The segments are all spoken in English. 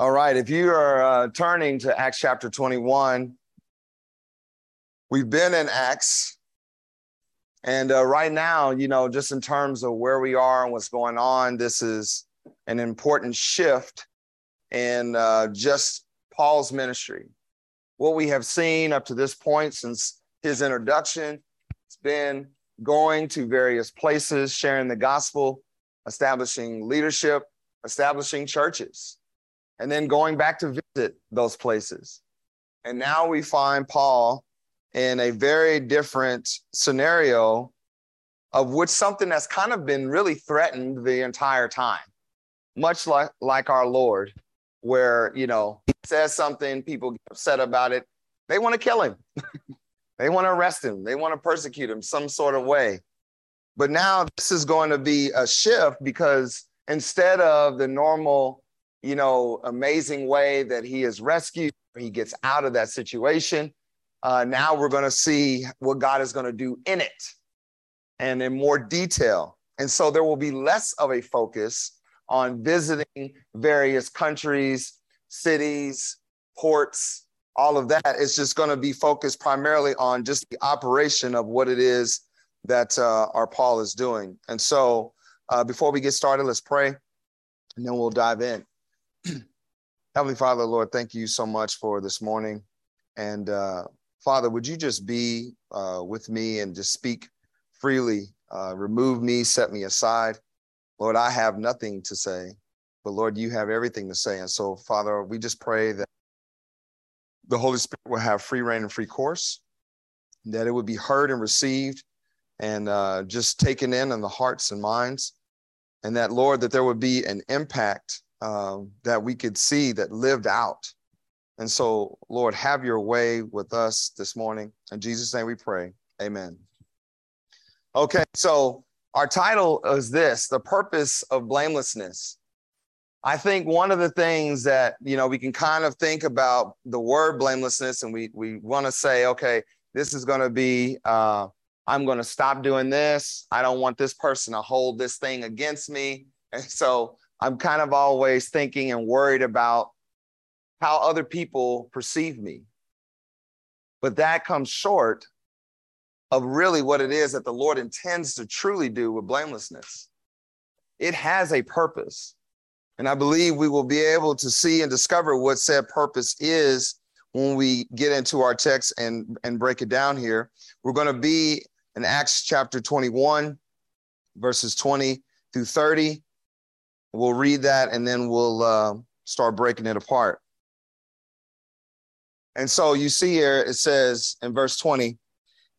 All right, if you are uh, turning to Acts chapter 21, we've been in Acts. And uh, right now, you know, just in terms of where we are and what's going on, this is an important shift in uh, just Paul's ministry. What we have seen up to this point since his introduction, it's been going to various places, sharing the gospel, establishing leadership, establishing churches and then going back to visit those places. And now we find Paul in a very different scenario of which something that's kind of been really threatened the entire time, much like, like our Lord, where, you know, he says something, people get upset about it. They want to kill him. they want to arrest him. They want to persecute him some sort of way. But now this is going to be a shift because instead of the normal you know, amazing way that he is rescued. He gets out of that situation. Uh, now we're going to see what God is going to do in it and in more detail. And so there will be less of a focus on visiting various countries, cities, ports, all of that. It's just going to be focused primarily on just the operation of what it is that uh, our Paul is doing. And so uh, before we get started, let's pray and then we'll dive in. Heavenly Father, Lord, thank you so much for this morning. And uh, Father, would you just be uh, with me and just speak freely, uh, remove me, set me aside? Lord, I have nothing to say, but Lord, you have everything to say. And so, Father, we just pray that the Holy Spirit will have free reign and free course, that it would be heard and received and uh, just taken in in the hearts and minds. And that, Lord, that there would be an impact um, that we could see that lived out. And so, Lord, have your way with us this morning. In Jesus' name we pray. Amen. Okay, so our title is this The Purpose of Blamelessness. I think one of the things that, you know, we can kind of think about the word blamelessness and we, we want to say, okay, this is going to be, uh, I'm going to stop doing this. I don't want this person to hold this thing against me. And so I'm kind of always thinking and worried about how other people perceive me. But that comes short of really what it is that the Lord intends to truly do with blamelessness. It has a purpose. And I believe we will be able to see and discover what said purpose is when we get into our text and, and break it down here. We're going to be in Acts chapter 21, verses 20 through 30. We'll read that and then we'll uh, start breaking it apart. And so you see here, it says in verse 20,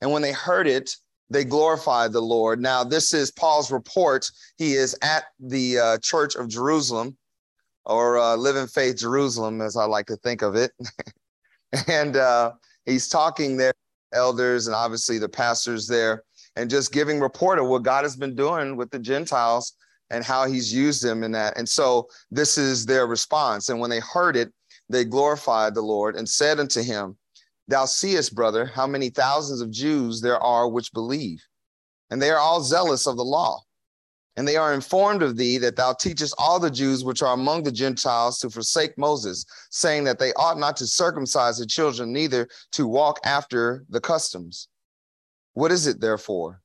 and when they heard it, they glorified the Lord. Now, this is Paul's report. He is at the uh, Church of Jerusalem, or uh, Living Faith Jerusalem, as I like to think of it. and uh, he's talking there, elders and obviously the pastors there, and just giving report of what God has been doing with the Gentiles and how he's used them in that. And so this is their response. And when they heard it, they glorified the Lord and said unto him, Thou seest, brother, how many thousands of Jews there are which believe, and they are all zealous of the law. And they are informed of thee that thou teachest all the Jews which are among the Gentiles to forsake Moses, saying that they ought not to circumcise the children, neither to walk after the customs. What is it, therefore?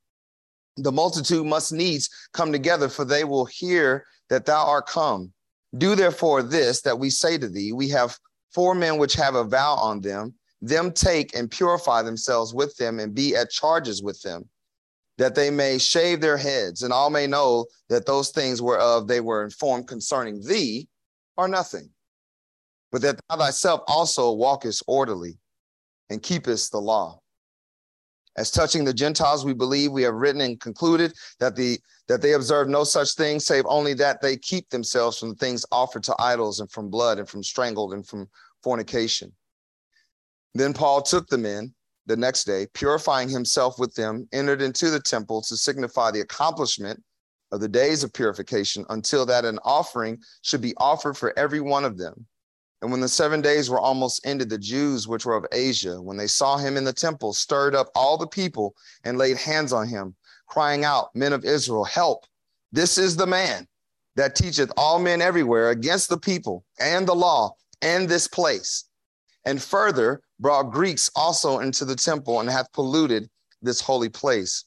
The multitude must needs come together, for they will hear that thou art come. Do therefore this that we say to thee We have four men which have a vow on them, them take and purify themselves with them and be at charges with them, that they may shave their heads, and all may know that those things whereof they were informed concerning thee are nothing, but that thou thyself also walkest orderly and keepest the law. As touching the Gentiles, we believe we have written and concluded that the that they observe no such thing, save only that they keep themselves from the things offered to idols and from blood and from strangled and from fornication. Then Paul took them in the next day, purifying himself with them, entered into the temple to signify the accomplishment of the days of purification, until that an offering should be offered for every one of them. And when the seven days were almost ended, the Jews which were of Asia, when they saw him in the temple, stirred up all the people and laid hands on him, crying out, Men of Israel, help! This is the man. that teacheth all men everywhere against the people and the law and this place. And further brought Greeks also into the temple and hath polluted this holy place.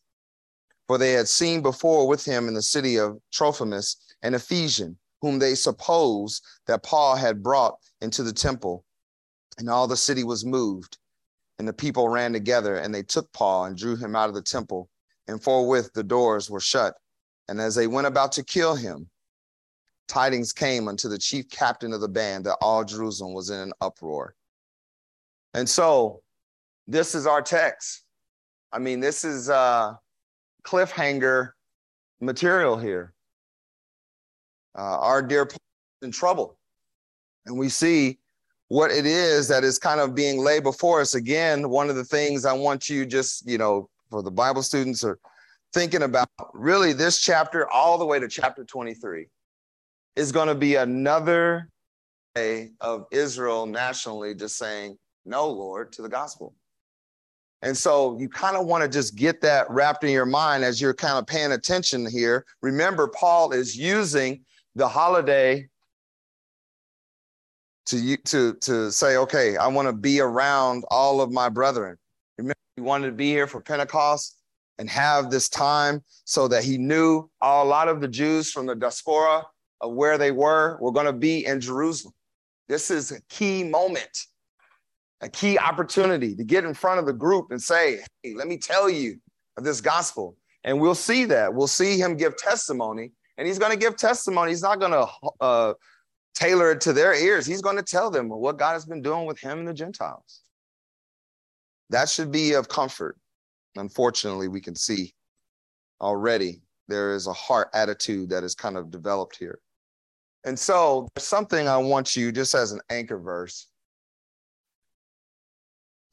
For they had seen before with him in the city of Trophimus an Ephesian, whom they supposed that Paul had brought into the temple. And all the city was moved, and the people ran together, and they took Paul and drew him out of the temple. And forthwith the doors were shut. And as they went about to kill him, tidings came unto the chief captain of the band that all Jerusalem was in an uproar. And so this is our text. I mean, this is uh, cliffhanger material here. Uh, our dear Paul is in trouble. And we see what it is that is kind of being laid before us. Again, one of the things I want you just, you know, for the Bible students are thinking about really this chapter all the way to chapter 23 is going to be another day of Israel nationally just saying, no, Lord, to the gospel. And so you kind of want to just get that wrapped in your mind as you're kind of paying attention here. Remember, Paul is using the holiday to to to say, okay, I want to be around all of my brethren. Remember, he wanted to be here for Pentecost and have this time so that he knew a lot of the Jews from the diaspora of where they were were going to be in Jerusalem. This is a key moment, a key opportunity to get in front of the group and say, hey, let me tell you of this gospel. And we'll see that. We'll see him give testimony, and he's going to give testimony. He's not going to uh, tailor it to their ears. He's going to tell them what God has been doing with him and the Gentiles. That should be of comfort. Unfortunately, we can see already there is a heart attitude that is kind of developed here. And so something I want you just as an anchor verse.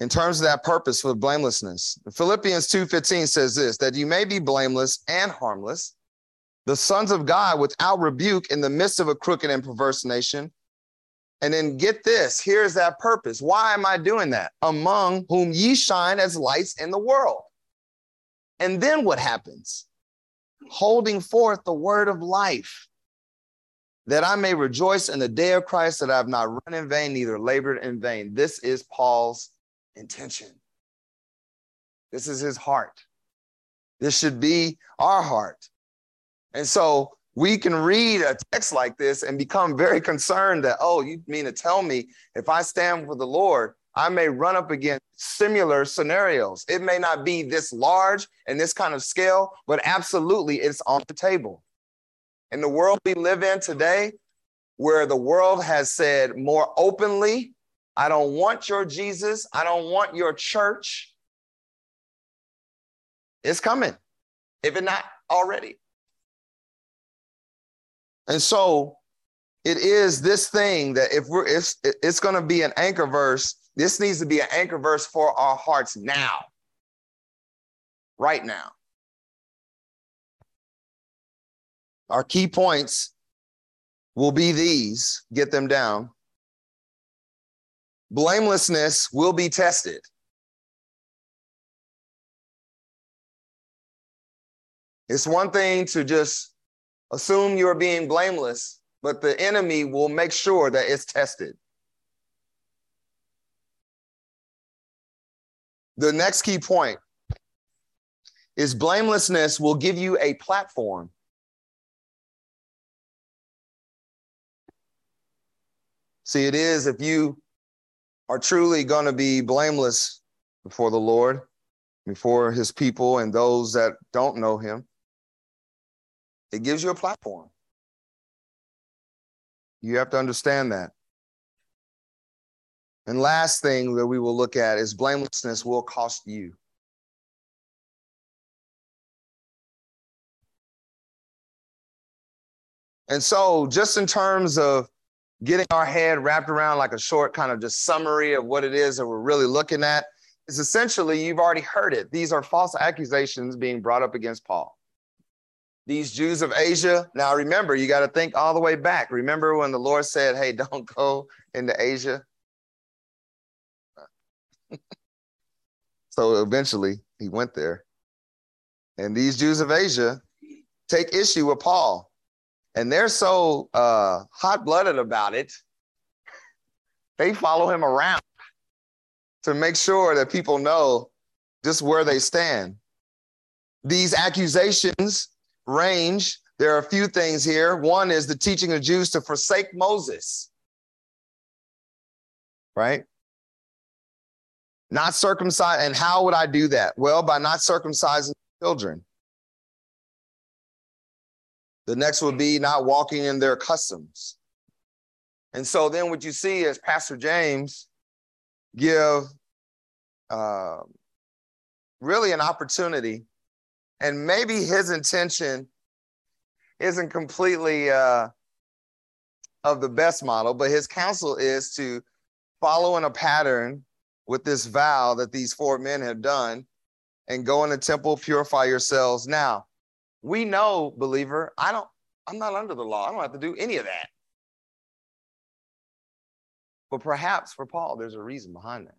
In terms of that purpose for blamelessness, Philippians 2:15 says this that you may be blameless and harmless, the sons of God without rebuke in the midst of a crooked and perverse nation. And then get this, here's that purpose. Why am I doing that? Among whom ye shine as lights in the world. And then what happens? Holding forth the word of life that I may rejoice in the day of Christ, that I have not run in vain, neither labored in vain. This is Paul's intention. This is his heart. This should be our heart. And so we can read a text like this and become very concerned that, oh, you mean to tell me if I stand for the Lord, I may run up against similar scenarios. It may not be this large and this kind of scale, but absolutely it's on the table. In the world we live in today, where the world has said more openly, I don't want your Jesus, I don't want your church, it's coming, if it not already. And so it is this thing that if we're it's it's going to be an anchor verse, this needs to be an anchor verse for our hearts now. Right now. Our key points will be these, get them down. Blamelessness will be tested. It's one thing to just assume you're being blameless, but the enemy will make sure that it's tested. The next key point is blamelessness will give you a platform See, it is if you are truly going to be blameless before the Lord, before his people and those that don't know him, it gives you a platform. You have to understand that. And last thing that we will look at is blamelessness will cost you. And so, just in terms of getting our head wrapped around like a short kind of just summary of what it is that we're really looking at is essentially you've already heard it. These are false accusations being brought up against Paul. These Jews of Asia. Now remember, you got to think all the way back. Remember when the Lord said, "Hey, don't go into Asia." so eventually, he went there. And these Jews of Asia take issue with Paul And they're so uh, hot blooded about it, they follow him around to make sure that people know just where they stand. These accusations range. There are a few things here. One is the teaching of Jews to forsake Moses, right? Not circumcised. And how would I do that? Well, by not circumcising children. The next would be not walking in their customs. And so then what you see is Pastor James give uh, really an opportunity, and maybe his intention isn't completely uh, of the best model, but his counsel is to follow in a pattern with this vow that these four men have done and go in the temple, purify yourselves. Now, we know, believer, I don't, I'm not under the law. I don't have to do any of that. But perhaps for Paul, there's a reason behind that.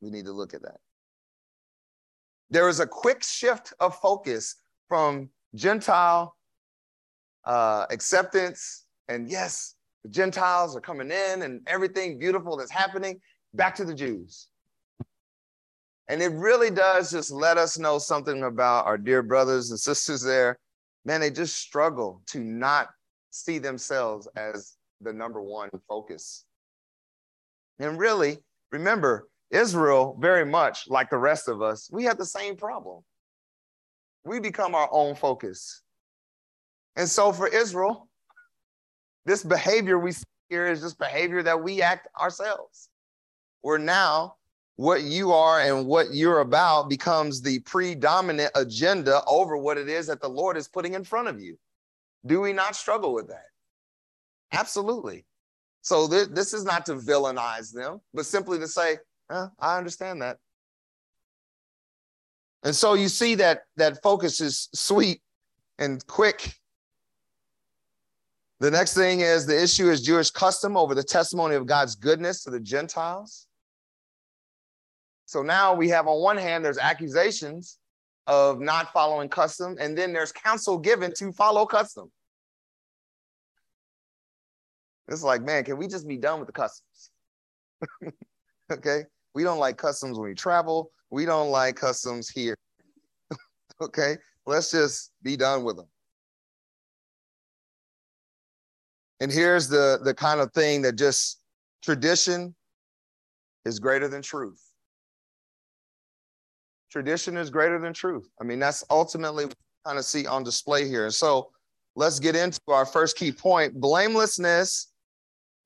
We need to look at that. There is a quick shift of focus from Gentile uh, acceptance and yes, the Gentiles are coming in and everything beautiful that's happening back to the Jews. And it really does just let us know something about our dear brothers and sisters there. Man, they just struggle to not see themselves as the number one focus. And really, remember, Israel, very much like the rest of us, we have the same problem. We become our own focus. And so for Israel, this behavior we see here is just behavior that we act ourselves. We're now what you are and what you're about becomes the predominant agenda over what it is that the Lord is putting in front of you. Do we not struggle with that? Absolutely. So th- this is not to villainize them, but simply to say, eh, I understand that. And so you see that that focus is sweet and quick. The next thing is the issue is Jewish custom over the testimony of God's goodness to the Gentiles. So now we have on one hand, there's accusations of not following custom, and then there's counsel given to follow custom. It's like, man, can we just be done with the customs? okay. We don't like customs when we travel. We don't like customs here. okay. Let's just be done with them. And here's the, the kind of thing that just tradition is greater than truth. Tradition is greater than truth. I mean, that's ultimately kind of see on display here. And so let's get into our first key point. Blamelessness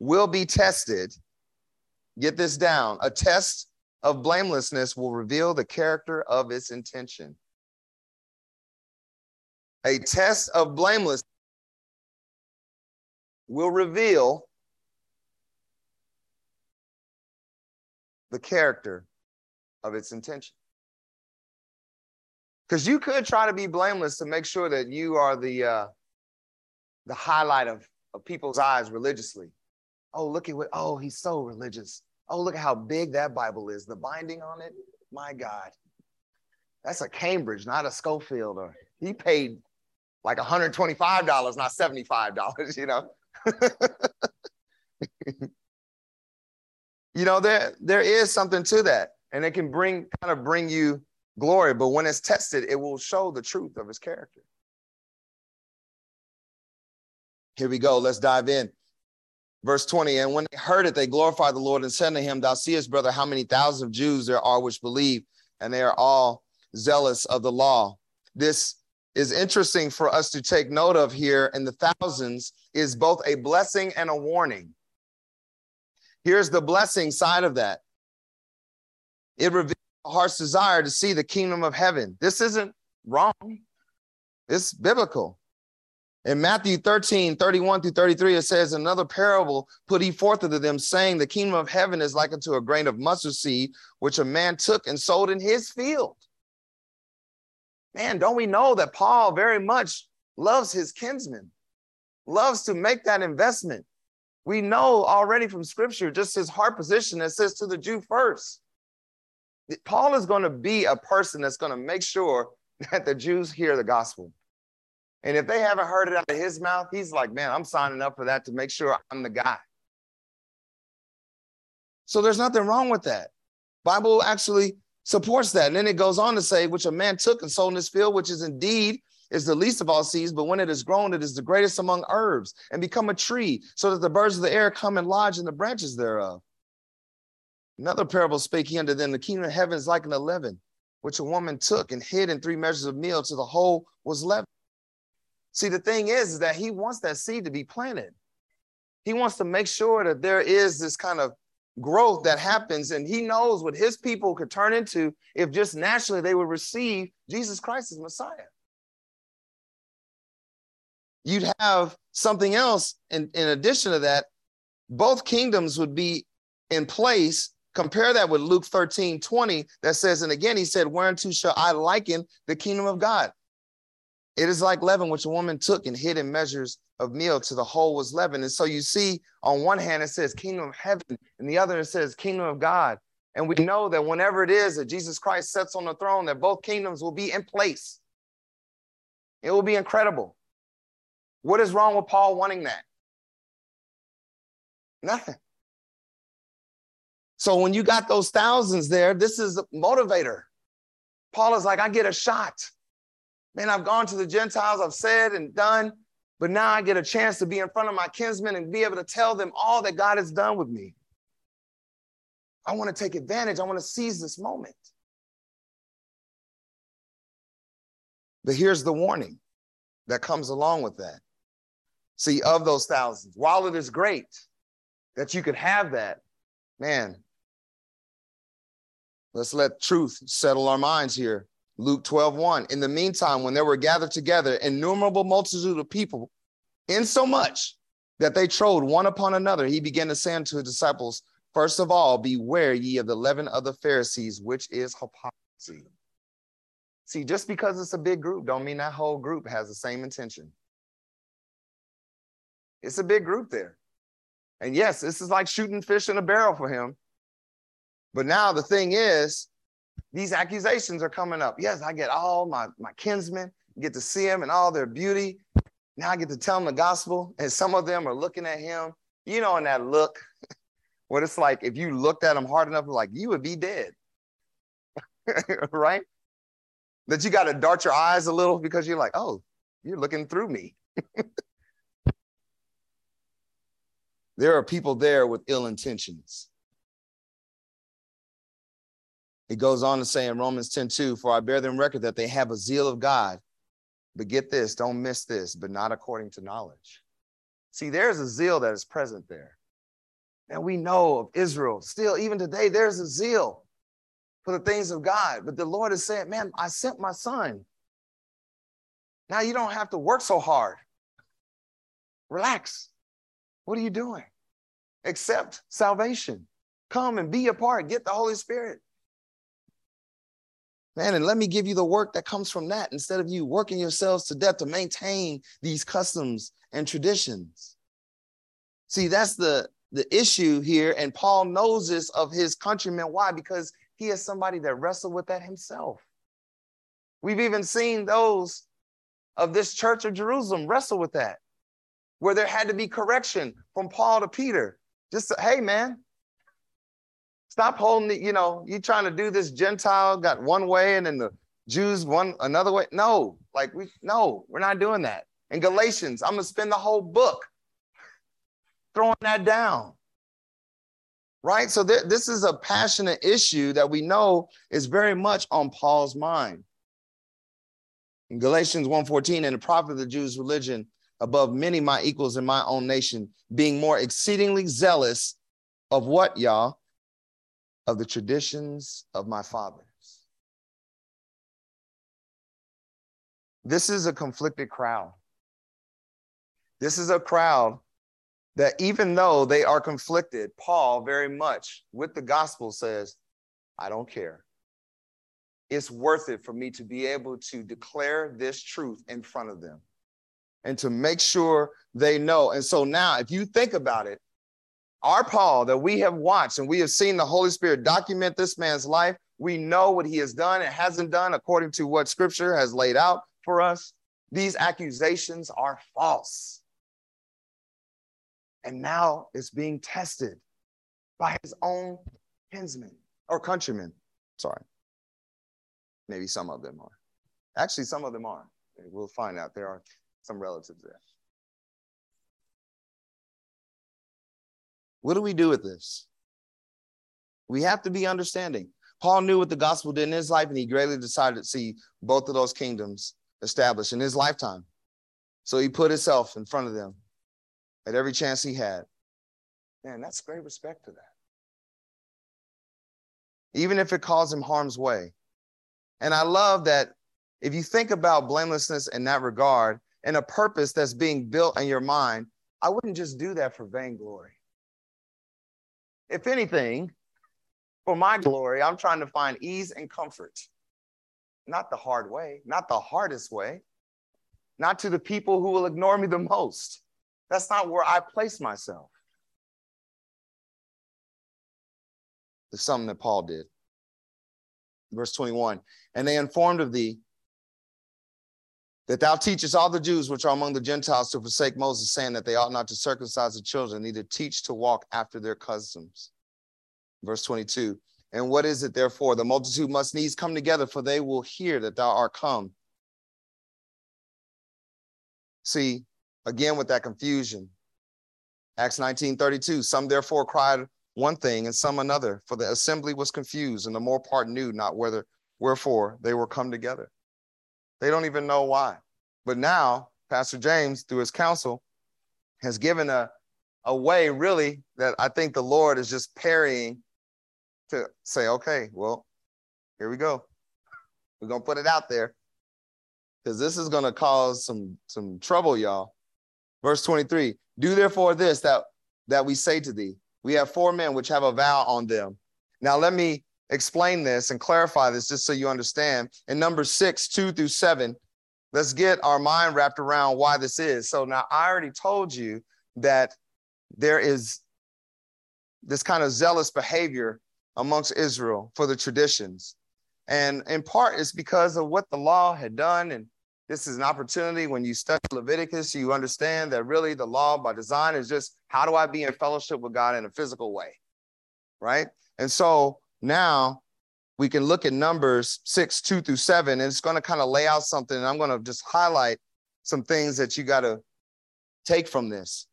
will be tested. Get this down. A test of blamelessness will reveal the character of its intention. A test of blamelessness will reveal the character of its intention. Because you could try to be blameless to make sure that you are the uh, the highlight of, of people's eyes religiously. Oh, look at what, oh, he's so religious. Oh, look at how big that Bible is. The binding on it, my God. That's a Cambridge, not a Scofield. Or he paid like $125, not $75, you know. you know, there there is something to that. And it can bring kind of bring you glory, but when it's tested, it will show the truth of his character. Here we go. Let's dive in. Verse 20, and when they heard it, they glorified the Lord and said to him, Thou seest, brother, how many thousands of Jews there are which believe, and they are all zealous of the law. This is interesting for us to take note of here in the thousands is both a blessing and a warning. Here's the blessing side of that. It reveals the heart's desire to see the kingdom of heaven. This isn't wrong. It's biblical. In Matthew 13, 31 through 33, it says, Another parable put he forth unto them, saying, The kingdom of heaven is like unto a grain of mustard seed, which a man took and sowed in his field. Man, don't we know that Paul very much loves his kinsmen, loves to make that investment? We know already from scripture, just his heart position that says to the Jew first. Paul is going to be a person that's going to make sure that the Jews hear the gospel. And if they haven't heard it out of his mouth, he's like, man, I'm signing up for that to make sure I'm the guy. So there's nothing wrong with that. Bible actually supports that. And then it goes on to say, which a man took and sold in his field, which is indeed is the least of all seeds, but when it is grown, it is the greatest among herbs and become a tree, so that the birds of the air come and lodge in the branches thereof. Another parable spake he unto them, the kingdom of heaven is like an leaven, which a woman took and hid in three measures of meal till the whole was leavened. See, the thing is, is that he wants that seed to be planted. He wants to make sure that there is this kind of growth that happens, and he knows what his people could turn into if just naturally they would receive Jesus Christ as Messiah. You'd have something else in, in addition to that. Both kingdoms would be in place. Compare that with Luke 13 20, that says, And again, he said, Whereunto shall I liken the kingdom of God? It is like leaven, which a woman took and hid in measures of meal to the whole was leaven. And so you see, on one hand, it says kingdom of heaven, and the other, it says kingdom of God. And we know that whenever it is that Jesus Christ sits on the throne, that both kingdoms will be in place. It will be incredible. What is wrong with Paul wanting that? Nothing. So when you got those thousands there, this is a motivator. Paul is like, I get a shot. Man, I've gone to the Gentiles, I've said and done, but now I get a chance to be in front of my kinsmen and be able to tell them all that God has done with me. I want to take advantage, I want to seize this moment. But here's the warning that comes along with that. See, of those thousands, while it is great that you could have that, man, let's let truth settle our minds here. Luke 12, 1. In the meantime, when there were gathered together innumerable multitude of people, in so much that they trode one upon another, he began to say unto his disciples, First of all, beware ye of the leaven of the Pharisees, which is hypocrisy. See, just because it's a big group, don't mean that whole group has the same intention. It's a big group there. And yes, this is like shooting fish in a barrel for him. But now the thing is, these accusations are coming up. Yes, I get all my, my kinsmen, get to see them and all their beauty. Now I get to tell them the gospel, and some of them are looking at him, you know, in that look, what it's like if you looked at him hard enough, like you would be dead, right? That you got to dart your eyes a little because you're like, oh, you're looking through me. there are people there with ill intentions. He goes on to say in Romans 10 2, For I bear them record that they have a zeal of God. But get this, don't miss this, but not according to knowledge. See, there's a zeal that is present there. And we know of Israel still, even today, there's a zeal for the things of God. But the Lord is saying, Man, I sent my son. Now you don't have to work so hard. Relax. What are you doing? Accept salvation. Come and be a part. Get the Holy Spirit. Man, and let me give you the work that comes from that instead of you working yourselves to death to maintain these customs and traditions. See, that's the, the issue here. And Paul knows this of his countrymen. Why? Because he is somebody that wrestled with that himself. We've even seen those of this church of Jerusalem wrestle with that, where there had to be correction from Paul to Peter. Just, hey, man, Stop holding it, you know, you trying to do this Gentile got one way and then the Jews one another way. No, like we no, we're not doing that. In Galatians, I'm gonna spend the whole book throwing that down. Right? So th- this is a passionate issue that we know is very much on Paul's mind. In Galatians 1:14, and the prophet of the Jews' religion above many my equals in my own nation, being more exceedingly zealous of what, y'all? Of the traditions of my fathers. This is a conflicted crowd. This is a crowd that, even though they are conflicted, Paul very much with the gospel says, I don't care. It's worth it for me to be able to declare this truth in front of them and to make sure they know. And so now, if you think about it, our Paul that we have watched and we have seen the Holy Spirit document this man's life, we know what he has done and hasn't done according to what scripture has laid out for us. these accusations are false. And now it's being tested by his own kinsmen or countrymen. Sorry. Maybe some of them are. Actually, some of them are. We'll find out there are some relatives there. What do we do with this? We have to be understanding. Paul knew what the gospel did in his life, and he greatly decided to see both of those kingdoms established in his lifetime. So he put himself in front of them at every chance he had. Man, that's great respect to that. Even if it caused him harm's way. And I love that if you think about blamelessness in that regard and a purpose that's being built in your mind, I wouldn't just do that for vainglory. If anything, for my glory, I'm trying to find ease and comfort, not the hard way, not the hardest way, not to the people who will ignore me the most. That's not where I place myself. It's something that Paul did. Verse 21 And they informed of thee that thou teachest all the Jews which are among the Gentiles to forsake Moses, saying that they ought not to circumcise the children, neither teach to walk after their customs. Verse 22 And what is it therefore? The multitude must needs come together, for they will hear that thou art come. See, again with that confusion. Acts 19 32 Some therefore cried one thing and some another, for the assembly was confused, and the more part knew not whether wherefore they were come together. They don't even know why. But now, Pastor James, through his counsel, has given a, a way really that I think the Lord is just parrying to say, okay, well, here we go. We're gonna put it out there. Because this is gonna cause some some trouble, y'all. Verse 23: Do therefore this that that we say to thee. We have four men which have a vow on them. Now let me explain this and clarify this just so you understand. In number six, two through seven, let's get our mind wrapped around why this is. So now I already told you that there is this kind of zealous behavior amongst Israel for the traditions. And in part, it's because of what the law had done. And this is an opportunity when you study Leviticus, you understand that really the law by design is just how do I be in fellowship with God in a physical way? Right. And so now we can look at Numbers 6, 2 through 7, and it's going to kind of lay out something. And I'm going to just highlight some things that you got to take from this.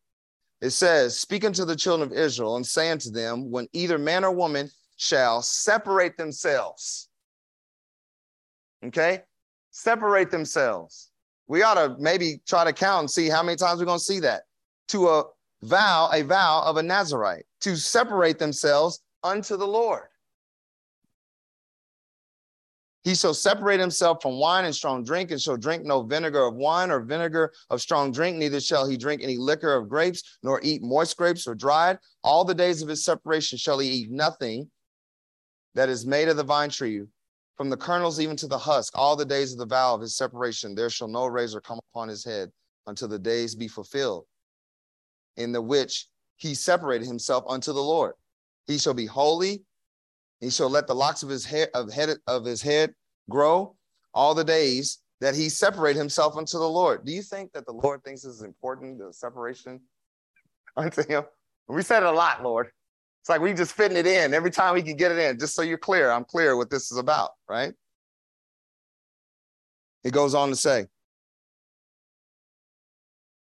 It says, Speaking to the children of Israel and saying to them, When either man or woman shall separate themselves, okay? Separate themselves. We ought to maybe try to count and see how many times we're going to see that. To a vow, a vow of a Nazarite, to separate themselves unto the Lord. He shall separate himself from wine and strong drink, and shall drink no vinegar of wine or vinegar of strong drink, neither shall he drink any liquor of grapes, nor eat moist grapes or dried. All the days of his separation shall he eat nothing that is made of the vine tree, from the kernels even to the husk. All the days of the vow of his separation, there shall no razor come upon his head until the days be fulfilled, in the which he separated himself unto the Lord. He shall be holy, he shall let the locks of his head of head of his head grow all the days that he separate himself unto the Lord. Do you think that the Lord thinks this is important, the separation unto him? We said it a lot, Lord. It's like we just fitting it in every time we can get it in, just so you're clear. I'm clear what this is about, right? He goes on to say,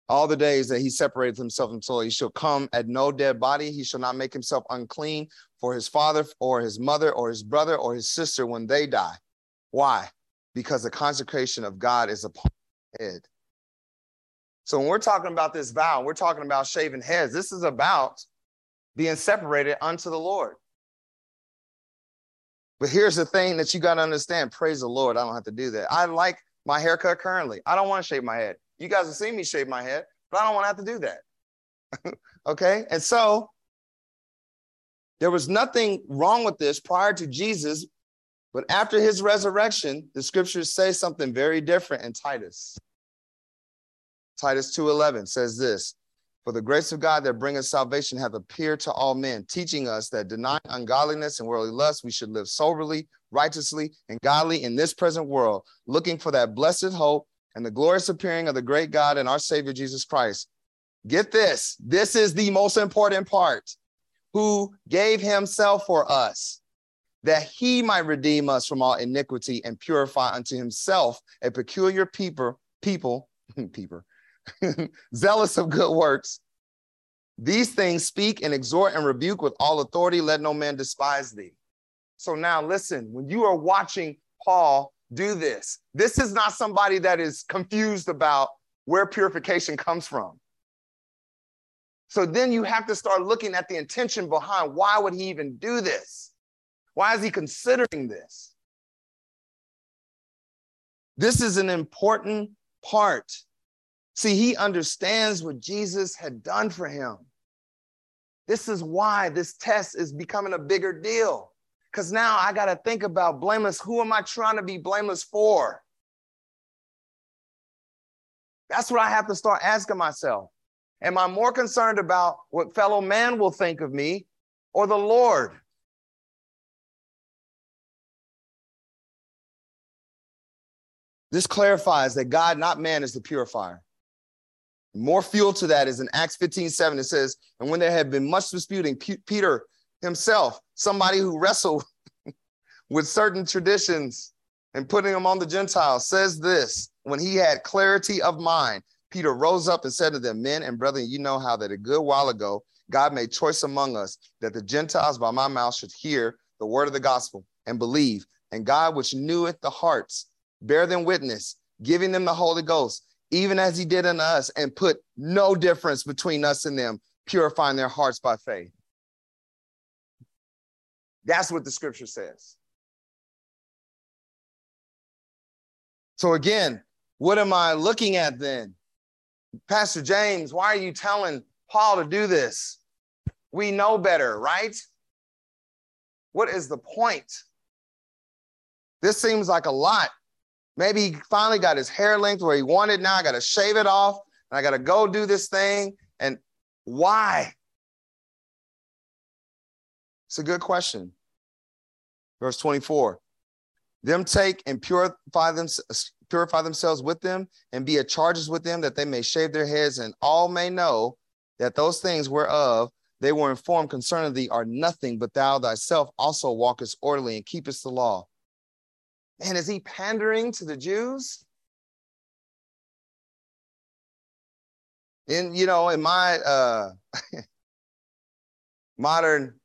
all the days that he separated himself until he shall come at no dead body. He shall not make himself unclean for his father or his mother or his brother or his sister when they die. Why? Because the consecration of God is upon head. So when we're talking about this vow, we're talking about shaving heads. This is about being separated unto the Lord. But here's the thing that you got to understand. Praise the Lord. I don't have to do that. I like my haircut currently. I don't want to shave my head. You guys have seen me shave my head, but I don't want to have to do that. okay. And so there was nothing wrong with this prior to Jesus, but after his resurrection, the scriptures say something very different in Titus. Titus 2:11 says this, "For the grace of God that bringeth salvation hath appeared to all men, teaching us that denying ungodliness and worldly lust, we should live soberly, righteously, and godly in this present world, looking for that blessed hope and the glorious appearing of the great God and our Savior Jesus Christ. Get this. This is the most important part. Who gave himself for us that he might redeem us from all iniquity and purify unto himself a peculiar people, people, people, zealous of good works. These things speak and exhort and rebuke with all authority. Let no man despise thee. So now listen, when you are watching Paul do this, this is not somebody that is confused about where purification comes from. So then you have to start looking at the intention behind why would he even do this? Why is he considering this? This is an important part. See, he understands what Jesus had done for him. This is why this test is becoming a bigger deal. Because now I got to think about blameless. Who am I trying to be blameless for? That's what I have to start asking myself. Am I more concerned about what fellow man will think of me or the Lord? This clarifies that God, not man, is the purifier. More fuel to that is in Acts 15 7. It says, And when there had been much disputing, P- Peter himself, somebody who wrestled with certain traditions and putting them on the Gentiles, says this when he had clarity of mind, Peter rose up and said to them, Men and brethren, you know how that a good while ago God made choice among us that the Gentiles by my mouth should hear the word of the gospel and believe. And God, which kneweth the hearts, bear them witness, giving them the Holy Ghost, even as he did in us, and put no difference between us and them, purifying their hearts by faith. That's what the scripture says. So, again, what am I looking at then? Pastor James, why are you telling Paul to do this? We know better, right? What is the point? This seems like a lot. Maybe he finally got his hair length where he wanted. Now I got to shave it off and I got to go do this thing. And why? It's a good question. Verse 24 Them take and purify, them, purify themselves with them and be at charges with them that they may shave their heads and all may know that those things whereof they were informed concerning thee are nothing, but thou thyself also walkest orderly and keepest the law. Man, is he pandering to the Jews? In you know, in my uh, modern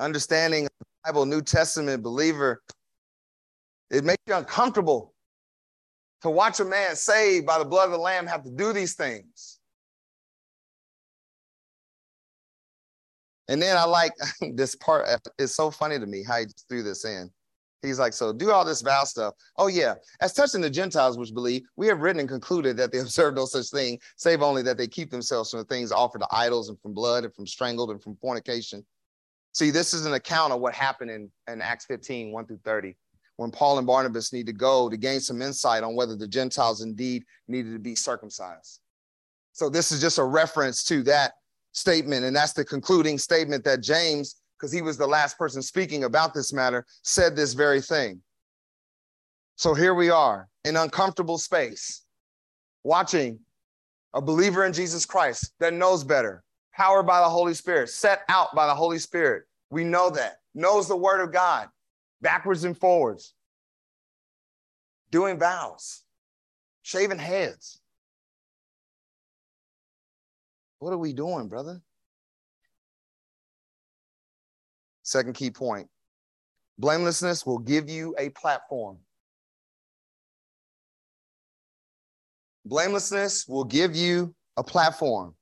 understanding Bible, New Testament believer, it makes you uncomfortable to watch a man saved by the blood of the Lamb have to do these things. And then I like this part. It's so funny to me how he threw this in. He's like, so do all this vow stuff. Oh, yeah. As touching the Gentiles which believe, we have written and concluded that they observe no such thing, save only that they keep themselves from the things offered to idols and from blood and from strangled and from fornication. See, this is an account of what happened in, in Acts 15, 1 through 30, when Paul and Barnabas need to go to gain some insight on whether the Gentiles indeed needed to be circumcised. So this is just a reference to that statement. And that's the concluding statement that James because he was the last person speaking about this matter, said this very thing. So here we are in uncomfortable space, watching a believer in Jesus Christ that knows better, powered by the Holy Spirit, set out by the Holy Spirit. We know that, knows the word of God backwards and forwards, doing vows, shaving heads. What are we doing, brother? Second key point blamelessness will give you a platform. Blamelessness will give you a platform.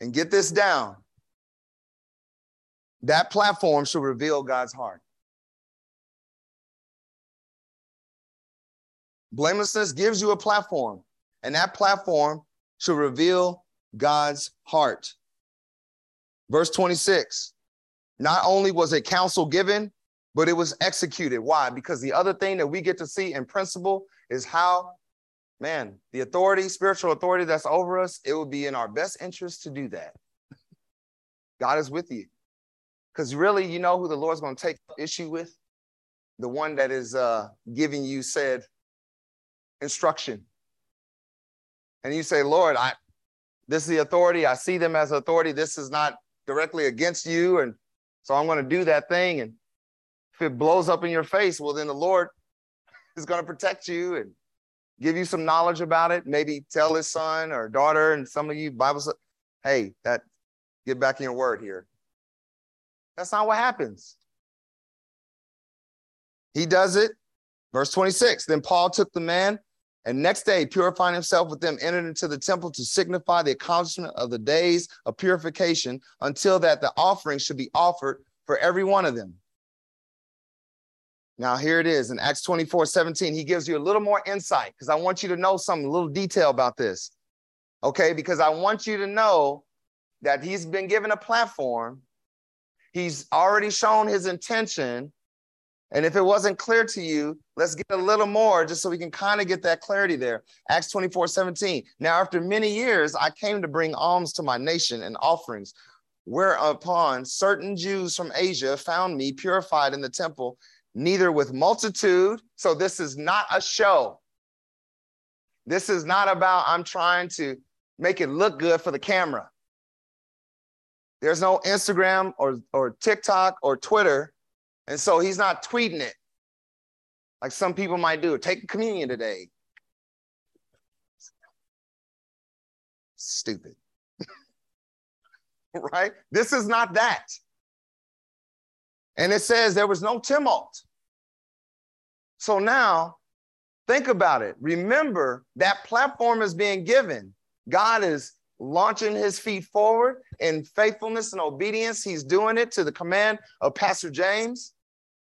And get this down that platform should reveal God's heart. Blamelessness gives you a platform, and that platform should reveal God's heart. Verse 26 not only was a counsel given, but it was executed. Why? Because the other thing that we get to see in principle is how, man, the authority, spiritual authority that's over us, it would be in our best interest to do that. God is with you. Because really, you know who the Lord's going to take issue with? The one that is uh, giving you said instruction. And you say, Lord, I this is the authority. I see them as authority. This is not directly against you. And so I'm going to do that thing. And if it blows up in your face, well, then the Lord is going to protect you and give you some knowledge about it. Maybe tell his son or daughter, and some of you Bible, hey, that get back in your word here. That's not what happens. He does it. Verse 26. Then Paul took the man and next day, purifying himself with them, entered into the temple to signify the accomplishment of the days of purification until that the offering should be offered for every one of them. Now, here it is in Acts 24 17. He gives you a little more insight because I want you to know some little detail about this. Okay, because I want you to know that he's been given a platform. He's already shown his intention. And if it wasn't clear to you, let's get a little more just so we can kind of get that clarity there. Acts 24 17. Now, after many years, I came to bring alms to my nation and offerings, whereupon certain Jews from Asia found me purified in the temple neither with multitude. So this is not a show. This is not about I'm trying to make it look good for the camera. There's no Instagram or, or TikTok or Twitter. And so he's not tweeting it like some people might do. Take communion today. Stupid. right? This is not that. And it says there was no tumult. So now think about it. Remember that platform is being given. God is launching his feet forward in faithfulness and obedience. He's doing it to the command of Pastor James.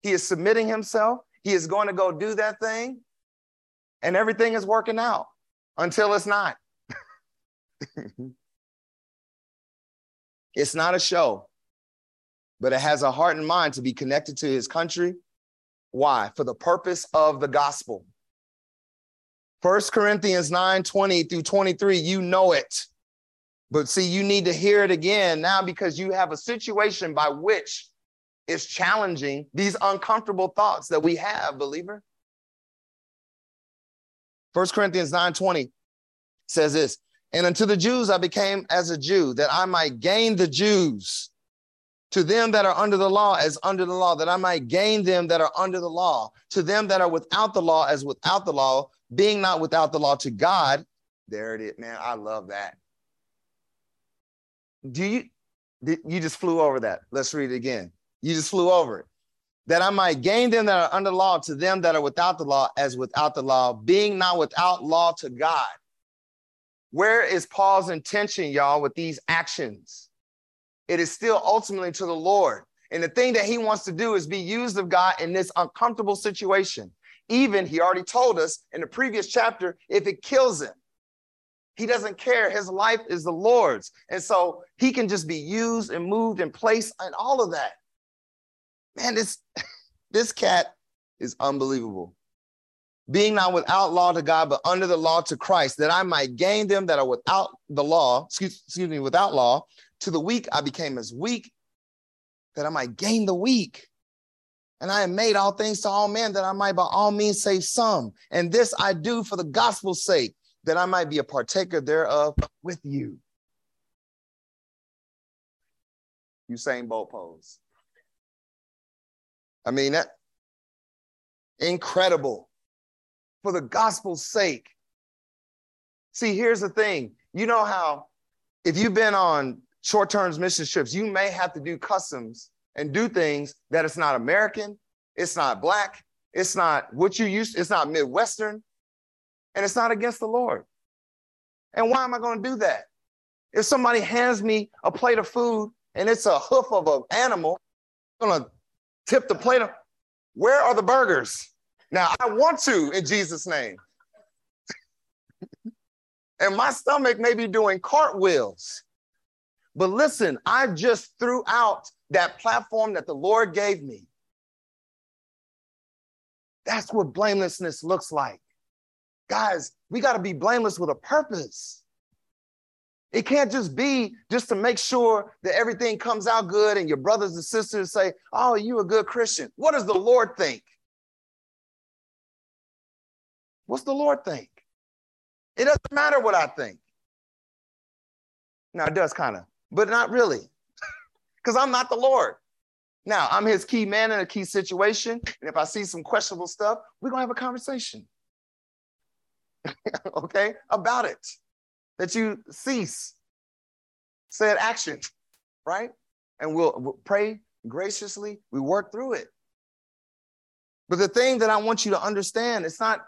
He is submitting himself. He is going to go do that thing. And everything is working out until it's not. it's not a show but it has a heart and mind to be connected to his country. Why? For the purpose of the gospel. First Corinthians 9 20 through 23, you know it. But see, you need to hear it again now because you have a situation by which it's challenging these uncomfortable thoughts that we have, believer. First Corinthians 9 20 says this, and unto the Jews I became as a Jew, that I might gain the Jews to them that are under the law as under the law, that I might gain them that are under the law. To them that are without the law as without the law, being not without the law to God. There it is, man. I love that. Do you you just flew over that? Let's read it again. You just flew over it. That I might gain them that are under law to them that are without the law as without the law, being not without law to God. Where is Paul's intention, y'all, with these actions? It is still ultimately to the Lord. And the thing that he wants to do is be used of God in this uncomfortable situation. Even he already told us in the previous chapter, if it kills him, he doesn't care. His life is the Lord's. And so he can just be used and moved and placed and all of that. Man, this, this cat is unbelievable. Being not without law to God, but under the law to Christ, that I might gain them that are without the law, excuse, excuse me, without law, to the weak, I became as weak that I might gain the weak. And I have made all things to all men that I might by all means save some. And this I do for the gospel's sake, that I might be a partaker thereof with you. Usain Bolt pose. I mean, that incredible for the gospel's sake. See, here's the thing. You know how if you've been on short term mission trips, you may have to do customs and do things that it's not American, it's not black, it's not what you used, it's not Midwestern, and it's not against the Lord. And why am I going to do that? If somebody hands me a plate of food and it's a hoof of an animal, I'm going to tip the plate where are the burgers? Now, I want to in Jesus' name. and my stomach may be doing cartwheels. But listen, I just threw out that platform that the Lord gave me. That's what blamelessness looks like. Guys, we got to be blameless with a purpose. It can't just be just to make sure that everything comes out good and your brothers and sisters say, Oh, you a good Christian. What does the Lord think? What's the Lord think? It doesn't matter what I think. Now, it does kind of, but not really, because I'm not the Lord. Now, I'm his key man in a key situation. And if I see some questionable stuff, we're going to have a conversation. okay? About it. That you cease, said action, right? And we'll, we'll pray graciously. We work through it. But the thing that I want you to understand, it's not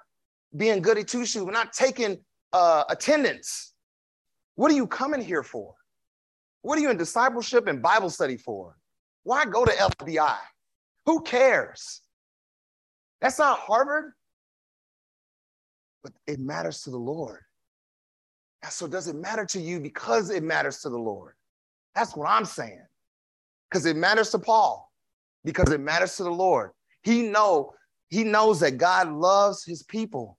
being goody two shoes. We're not taking uh, attendance. What are you coming here for? What are you in discipleship and Bible study for? Why go to LBI? Who cares? That's not Harvard, but it matters to the Lord. So, does it matter to you because it matters to the Lord? That's what I'm saying. Because it matters to Paul, because it matters to the Lord. He know he knows that God loves his people.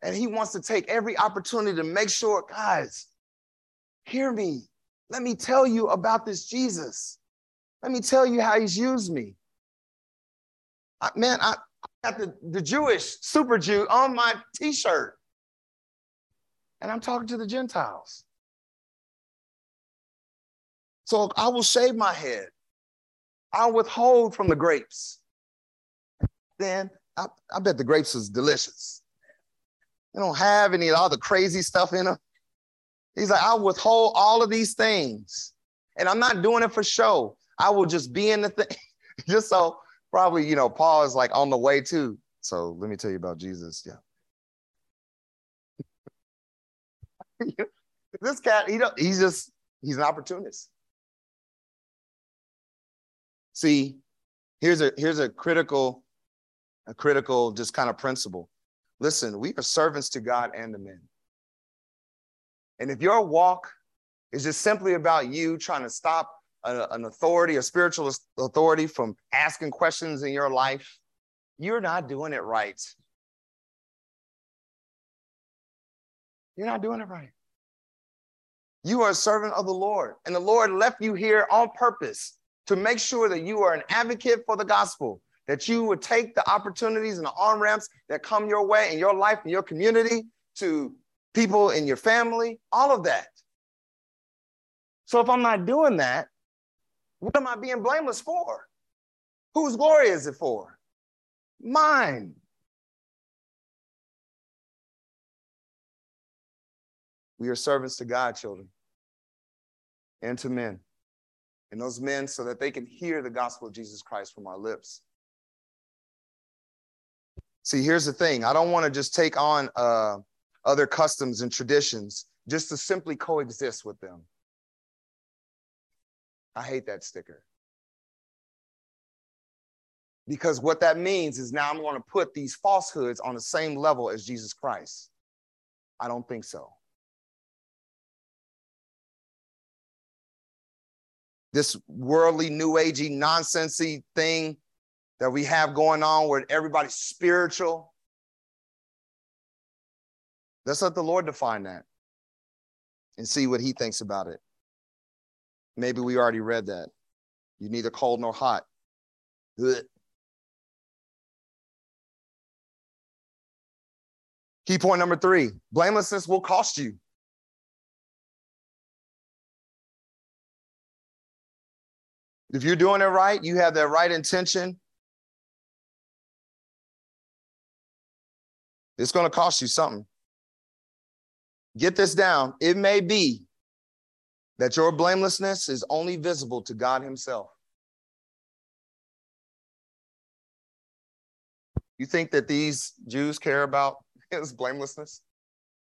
And he wants to take every opportunity to make sure, guys, hear me. Let me tell you about this Jesus. Let me tell you how he's used me. I, man, I got the, the Jewish super Jew on my t shirt. And I'm talking to the Gentiles. So I will shave my head. I'll withhold from the grapes. Then I, I bet the grapes is delicious. They don't have any of all the crazy stuff in them. He's like, I'll withhold all of these things. And I'm not doing it for show. I will just be in the thing. just so probably, you know, Paul is like on the way too. So let me tell you about Jesus. Yeah. this cat, he don't, he's just, he's an opportunist. See, here's a here's a critical, a critical just kind of principle. Listen, we are servants to God and the men. And if your walk is just simply about you trying to stop a, an authority, a spiritual authority from asking questions in your life, you're not doing it right. You're not doing it right. You are a servant of the Lord, and the Lord left you here on purpose to make sure that you are an advocate for the gospel, that you would take the opportunities and the on ramps that come your way in your life, in your community, to people in your family, all of that. So if I'm not doing that, what am I being blameless for? Whose glory is it for? Mine. We are servants to God, children, and to men and those men so that they can hear the gospel of Jesus Christ from our lips. See, here's the thing I don't want to just take on uh, other customs and traditions just to simply coexist with them. I hate that sticker. Because what that means is now I'm going to put these falsehoods on the same level as Jesus Christ. I don't think so. this worldly, new agey, nonsensey thing that we have going on where everybody's spiritual. Let's let the Lord define that and see what he thinks about it. Maybe we already read that. You're neither cold nor hot. Key point number three blamelessness will cost you. If you're doing it right, you have that right intention. It's going to cost you something. Get this down. It may be that your blamelessness is only visible to God Himself. You think that these Jews care about his blamelessness?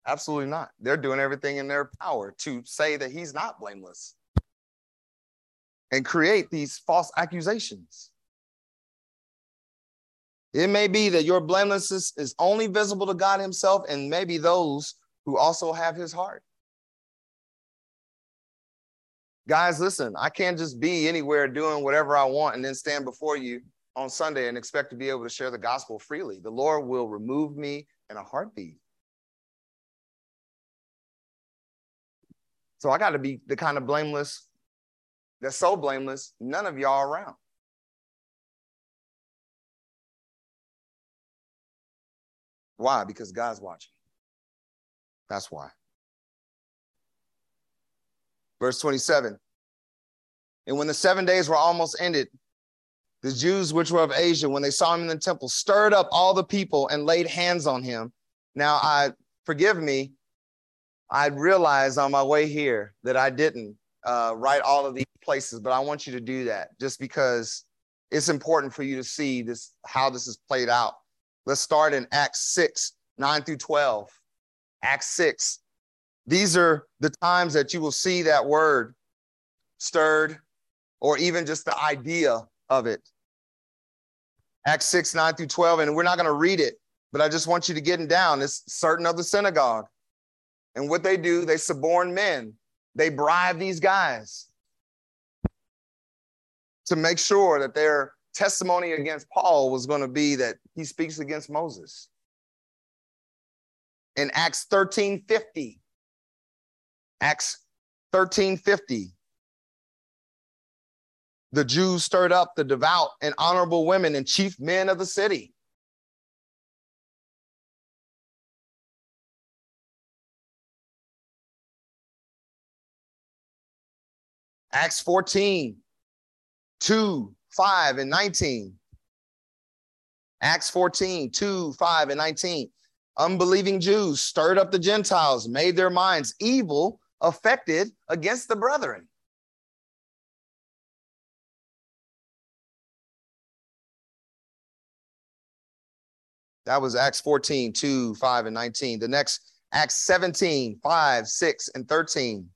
Absolutely not. They're doing everything in their power to say that he's not blameless and create these false accusations. It may be that your blamelessness is only visible to God Himself and maybe those who also have His heart. Guys, listen, I can't just be anywhere doing whatever I want and then stand before you on Sunday and expect to be able to share the gospel freely. The Lord will remove me in a heartbeat. So I got to be the kind of blameless that's so blameless, none of y'all around. Why? Because God's watching. That's why. Verse 27. And when the seven days were almost ended, the Jews which were of Asia, when they saw him in the temple, stirred up all the people and laid hands on him. Now, I forgive me, I realized on my way here that I didn't uh, write all of these places, but I want you to do that just because it's important for you to see this how this is played out. Let's start in Acts 6, 9 through 12. Acts 6. These are the times that you will see that word stirred, or even just the idea of it. Acts 6, 9 through 12. And we're not going to read it, but I just want you to get it down. It's certain of the synagogue. And what they do, they suborn men, they bribe these guys to make sure that their testimony against Paul was going to be that he speaks against Moses. In Acts 13 50, Acts 13 50, the Jews stirred up the devout and honorable women and chief men of the city. Acts 14, 2, 5, and 19. Acts 14, 2, 5, and 19. Unbelieving Jews stirred up the Gentiles, made their minds evil, affected against the brethren. That was Acts 14, 2, 5, and 19. The next, Acts 17, 5, 6, and 13.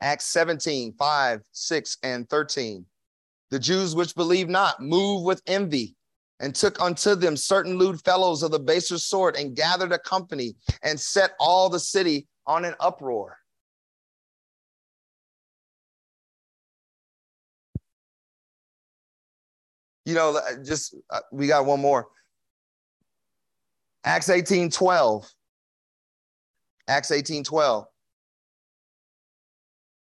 Acts 17, 5, 6, and 13. The Jews which believed not moved with envy and took unto them certain lewd fellows of the baser sort and gathered a company and set all the city on an uproar. you know, just uh, we got one more. Acts 18 12. Acts 18 12.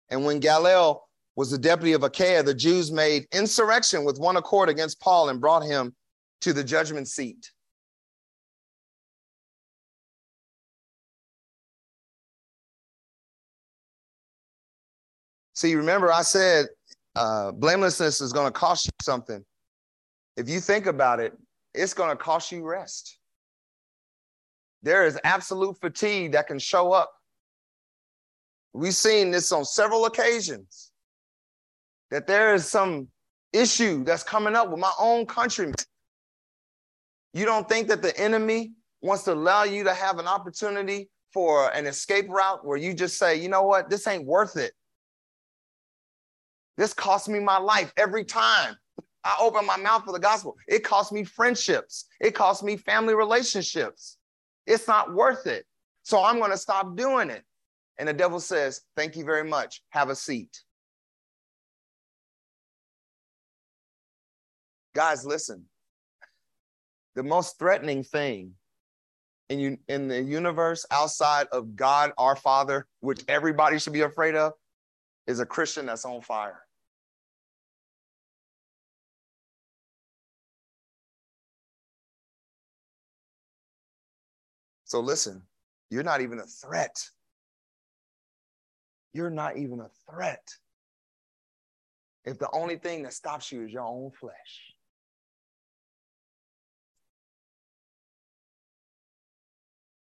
And when Gallio was the deputy of Achaia, the Jews made insurrection with one accord against Paul and brought him to the judgment seat. See, remember I said uh, blamelessness is going to cost you something if you think about it, it's going to cost you rest. There is absolute fatigue that can show up. We've seen this on several occasions that there is some issue that's coming up with my own countrymen. You don't think that the enemy wants to allow you to have an opportunity for an escape route where you just say, you know what, this ain't worth it. This cost me my life every time. I open my mouth for the gospel. It cost me friendships. It cost me family relationships. It's not worth it. So I'm going to stop doing it. And the devil says, Thank you very much. Have a seat. Guys, listen. The most threatening thing in, you, in the universe outside of God, our Father, which everybody should be afraid of, is a Christian that's on fire. So listen, you're not even a threat. You're not even a threat. If the only thing that stops you is your own flesh.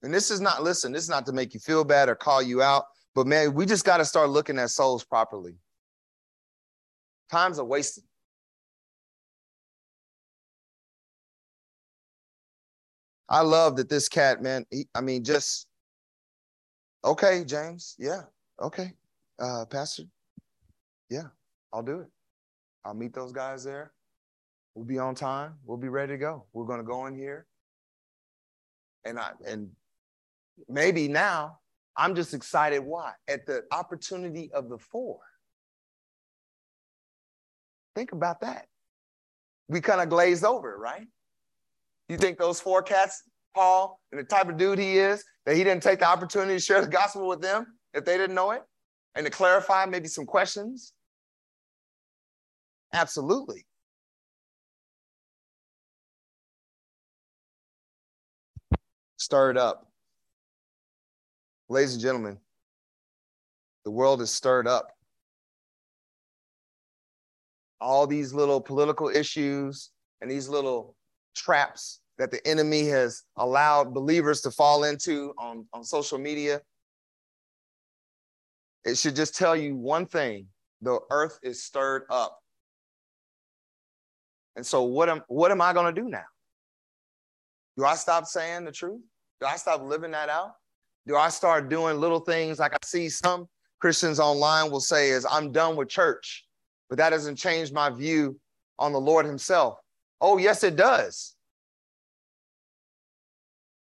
And this is not, listen, this is not to make you feel bad or call you out, but man, we just got to start looking at souls properly. Times are wasted. I love that this cat, man. He, I mean, just okay, James. Yeah, okay, uh, Pastor. Yeah, I'll do it. I'll meet those guys there. We'll be on time. We'll be ready to go. We're going to go in here, and I and maybe now I'm just excited. Why? At the opportunity of the four. Think about that. We kind of glazed over, right? You think those four cats, Paul, and the type of dude he is, that he didn't take the opportunity to share the gospel with them if they didn't know it and to clarify maybe some questions? Absolutely. stirred up. Ladies and gentlemen, the world is stirred up. All these little political issues and these little traps that the enemy has allowed believers to fall into on, on social media. It should just tell you one thing the earth is stirred up. And so, what am, what am I going to do now? Do I stop saying the truth? Do I stop living that out? Do I start doing little things like I see some Christians online will say is I'm done with church, but that doesn't change my view on the Lord himself. Oh, yes, it does.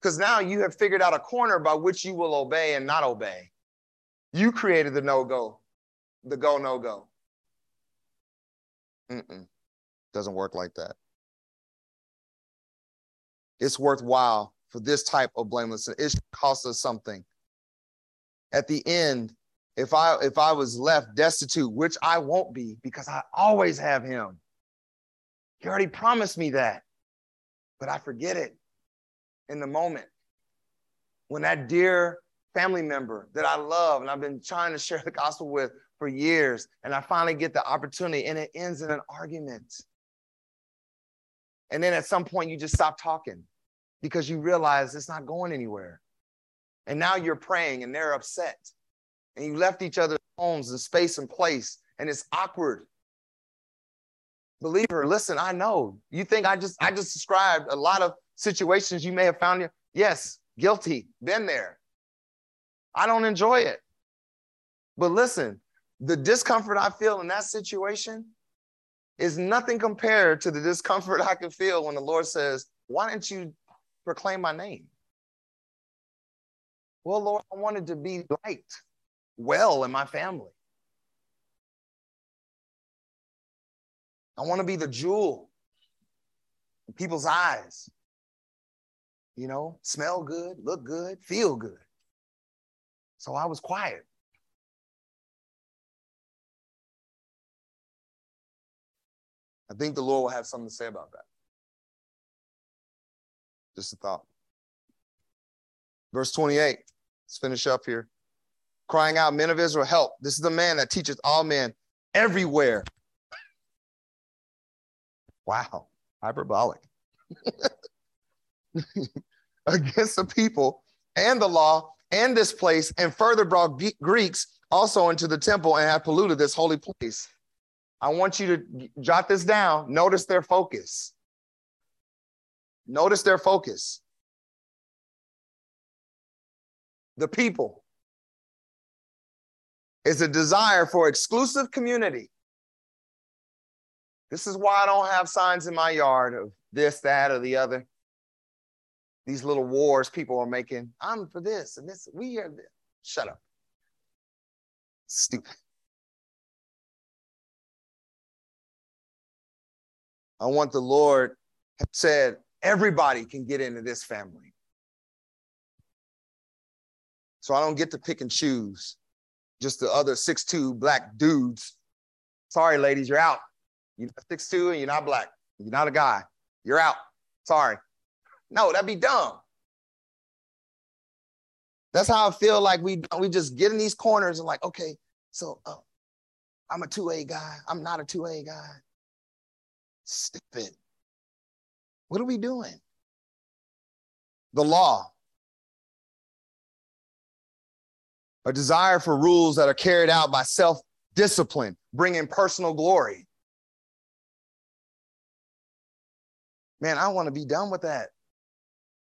Because now you have figured out a corner by which you will obey and not obey. You created the no go, the go, no go. Mm-mm. Doesn't work like that. It's worthwhile for this type of blamelessness. It should cost us something. At the end, if I if I was left destitute, which I won't be because I always have him. He already promised me that. But I forget it in the moment. When that dear family member that I love and I've been trying to share the gospel with for years, and I finally get the opportunity and it ends in an argument. And then at some point, you just stop talking because you realize it's not going anywhere. And now you're praying and they're upset. And you left each other's homes and space and place, and it's awkward. Believer, listen, I know. You think I just I just described a lot of situations you may have found you. Yes, guilty, been there. I don't enjoy it. But listen, the discomfort I feel in that situation is nothing compared to the discomfort I can feel when the Lord says, Why don't you proclaim my name? Well, Lord, I wanted to be liked well in my family. I want to be the jewel in people's eyes you know, smell good, look good, feel good. So I was quiet. I think the Lord will have something to say about that. Just a thought. Verse 28, let's finish up here. Crying out, Men of Israel, help. This is the man that teaches all men everywhere. Wow, hyperbolic. against the people and the law and this place, and further brought Greeks also into the temple and have polluted this holy place. I want you to jot this down. Notice their focus. Notice their focus. The people is a desire for exclusive community. This is why I don't have signs in my yard of this, that, or the other these little wars people are making. I'm for this and this. We are. This. Shut up. Stupid. I want the Lord said everybody can get into this family. So I don't get to pick and choose just the other six two black dudes. Sorry, ladies, you're out. You're six two and you're not black. You're not a guy. You're out. Sorry. No, that'd be dumb. That's how I feel like we we just get in these corners and like, okay, so uh, I'm a 2A guy. I'm not a 2A guy. Stupid. What are we doing? The law. A desire for rules that are carried out by self discipline, bringing personal glory. Man, I want to be done with that.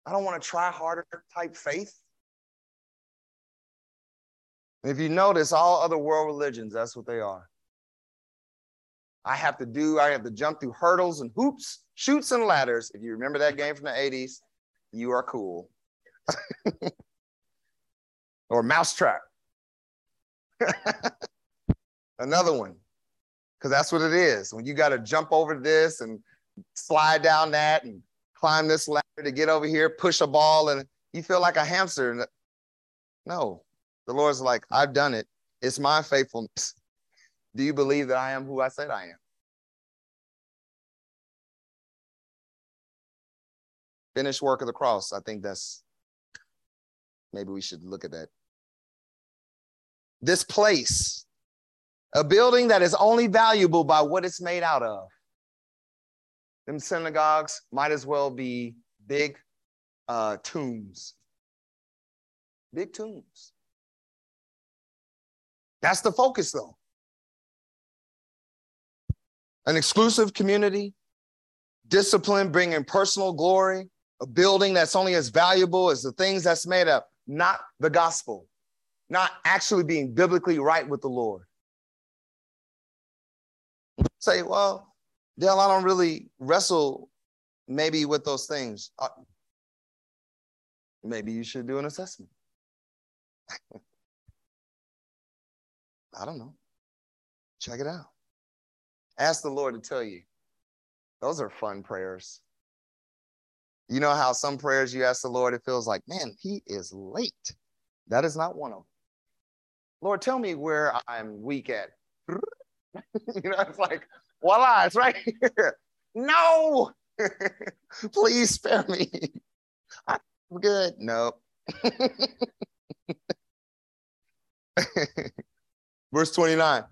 I don't want to try harder type faith. if you notice, all other world religions, that's what they are. I have to do, I have to jump through hurdles and hoops, chutes and ladders. If you remember that game from the 80s, you are cool. or mousetrap. Another one, because that's what it is. When you got to jump over this and slide down that and climb this ladder to get over here, push a ball, and you feel like a hamster. No, the Lord's like, I've done it. It's my faithfulness. Do you believe that I am who I said I am? Finished work of the cross. I think that's maybe we should look at that. This place, a building that is only valuable by what it's made out of. Them synagogues might as well be big uh, tombs. Big tombs. That's the focus, though. An exclusive community, discipline bringing personal glory, a building that's only as valuable as the things that's made up, not the gospel, not actually being biblically right with the Lord. Say, well, Dale, I don't really wrestle maybe with those things. Uh, maybe you should do an assessment. I don't know. Check it out. Ask the Lord to tell you. Those are fun prayers. You know how some prayers you ask the Lord, it feels like, man, he is late. That is not one of them. Lord, tell me where I'm weak at. you know, it's like, voila, it's right here. No, please spare me. I'm good. Nope. Verse 29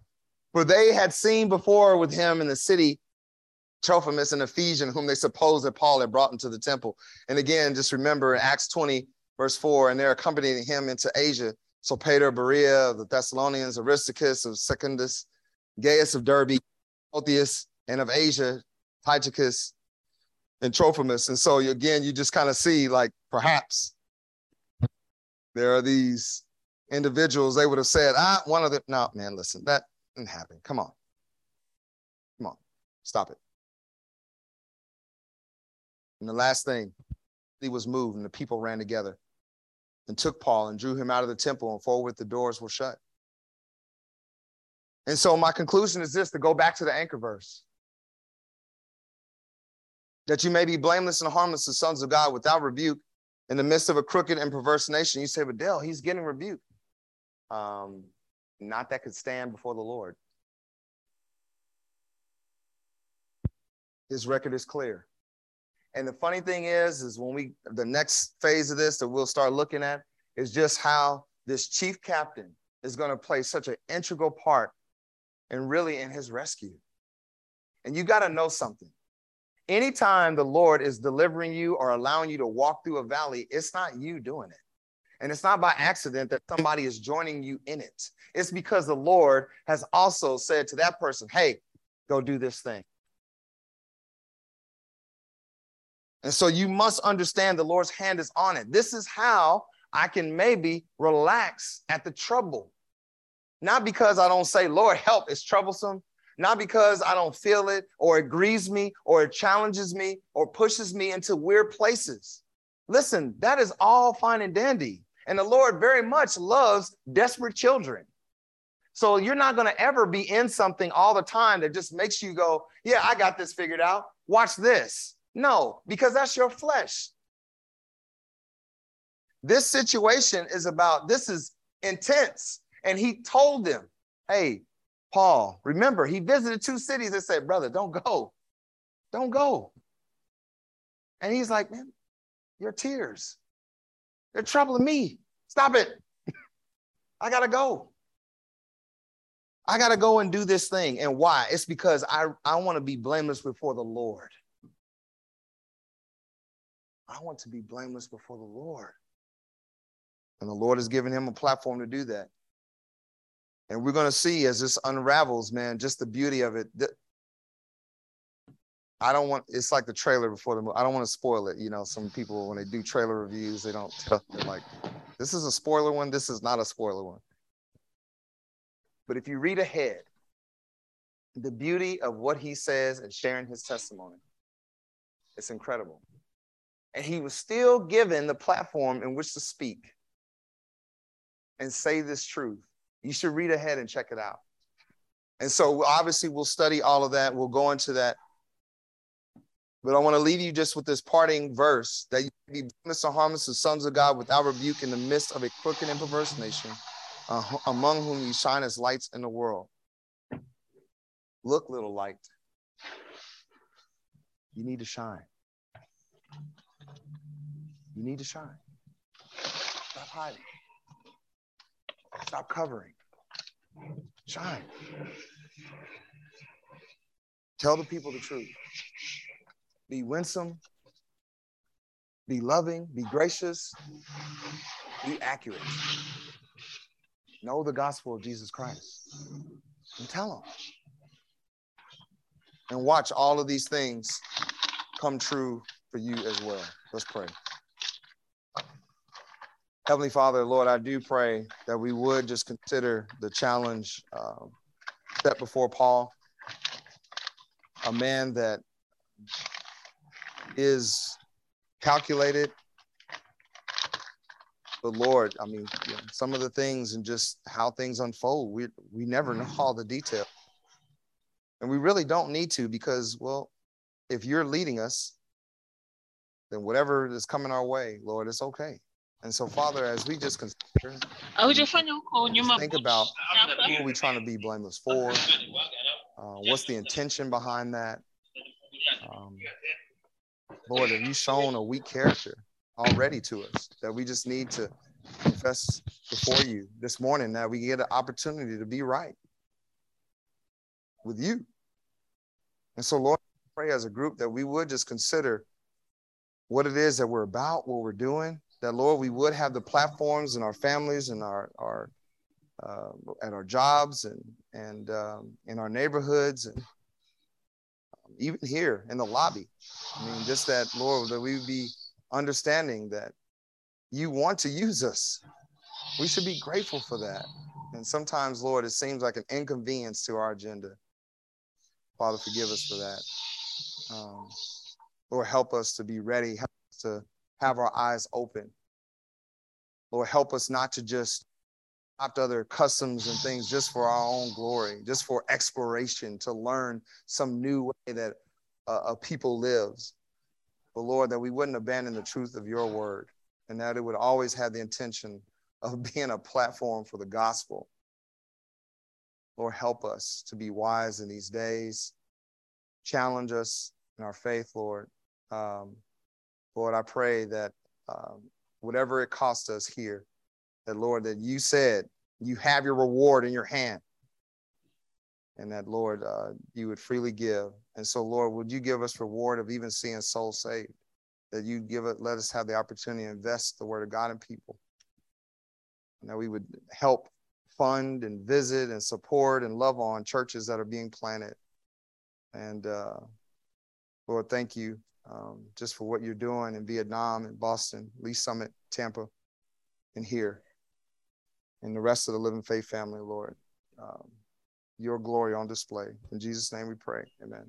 For they had seen before with him in the city Trophimus, an Ephesian, whom they supposed that Paul had brought into the temple. And again, just remember in Acts 20, verse 4, and they're accompanying him into Asia. Sopater Berea, of the Thessalonians, Aristarchus of Secundus, Gaius of Derbe, Timotheus, and of Asia, Tychicus, and Trophimus. And so again, you just kind of see like perhaps there are these individuals, they would have said, ah, one of them, no, man, listen, that didn't happen. Come on. Come on. Stop it. And the last thing, he was moved and the people ran together and took Paul and drew him out of the temple and forward the doors were shut. And so my conclusion is this to go back to the anchor verse. That you may be blameless and harmless the sons of God without rebuke in the midst of a crooked and perverse nation. You say, but Dale, he's getting rebuked. Um, not that could stand before the Lord. His record is clear. And the funny thing is, is when we the next phase of this that we'll start looking at is just how this chief captain is going to play such an integral part and really in his rescue. And you got to know something. Anytime the Lord is delivering you or allowing you to walk through a valley, it's not you doing it. And it's not by accident that somebody is joining you in it. It's because the Lord has also said to that person, hey, go do this thing. And so you must understand the Lord's hand is on it. This is how I can maybe relax at the trouble. Not because I don't say, Lord, help, it's troublesome. Not because I don't feel it or it grieves me or it challenges me or pushes me into weird places. Listen, that is all fine and dandy. And the Lord very much loves desperate children. So you're not going to ever be in something all the time that just makes you go, Yeah, I got this figured out. Watch this. No, because that's your flesh. This situation is about, this is intense. And he told them, hey, Paul, remember, he visited two cities and said, brother, don't go. Don't go. And he's like, man, your tears, they're troubling me. Stop it. I got to go. I got to go and do this thing. And why? It's because I, I want to be blameless before the Lord. I want to be blameless before the Lord. And the Lord has given him a platform to do that. And we're going to see as this unravels, man, just the beauty of it. I don't want it's like the trailer before the movie. I don't want to spoil it. You know, some people when they do trailer reviews, they don't tell they're like, this is a spoiler one, this is not a spoiler one. But if you read ahead, the beauty of what he says and sharing his testimony, it's incredible and he was still given the platform in which to speak and say this truth. You should read ahead and check it out. And so, obviously, we'll study all of that. We'll go into that. But I want to leave you just with this parting verse that you be blameless and harmless as sons of God without rebuke in the midst of a crooked and perverse nation, uh, among whom you shine as lights in the world. Look, little light. You need to shine. You need to shine. Stop hiding. Stop covering. Shine. Tell the people the truth. Be winsome. Be loving. Be gracious. Be accurate. Know the gospel of Jesus Christ and tell them. And watch all of these things come true for you as well. Let's pray. Heavenly Father, Lord, I do pray that we would just consider the challenge uh, set before Paul, a man that is calculated. But Lord, I mean, you know, some of the things and just how things unfold, we we never know all the detail, and we really don't need to because, well, if you're leading us, then whatever is coming our way, Lord, it's okay. And so, Father, as we just consider, think about who are we trying to be blameless for? Uh, what's the intention behind that? Um, Lord, have you shown a weak character already to us that we just need to confess before you this morning that we get an opportunity to be right with you? And so, Lord, pray as a group that we would just consider what it is that we're about, what we're doing, that Lord, we would have the platforms in our families and our our uh, at our jobs and and um, in our neighborhoods and even here in the lobby. I mean, just that Lord, that we be understanding that you want to use us. We should be grateful for that. And sometimes, Lord, it seems like an inconvenience to our agenda. Father, forgive us for that. Um, Lord, help us to be ready, help us to have our eyes open. Lord, help us not to just adopt other customs and things just for our own glory, just for exploration, to learn some new way that uh, a people lives. But Lord, that we wouldn't abandon the truth of your word and that it would always have the intention of being a platform for the gospel. Lord, help us to be wise in these days. Challenge us in our faith, Lord. Um, Lord, I pray that um, whatever it costs us here, that Lord, that you said you have your reward in your hand. And that, Lord, uh, you would freely give. And so, Lord, would you give us reward of even seeing souls saved? That you give it, let us have the opportunity to invest the word of God in people. And that we would help fund and visit and support and love on churches that are being planted. And uh, Lord, thank you um, just for what you're doing in Vietnam and Boston, Lee Summit, Tampa, and here, and the rest of the Living Faith family, Lord. Um, your glory on display. In Jesus' name we pray. Amen.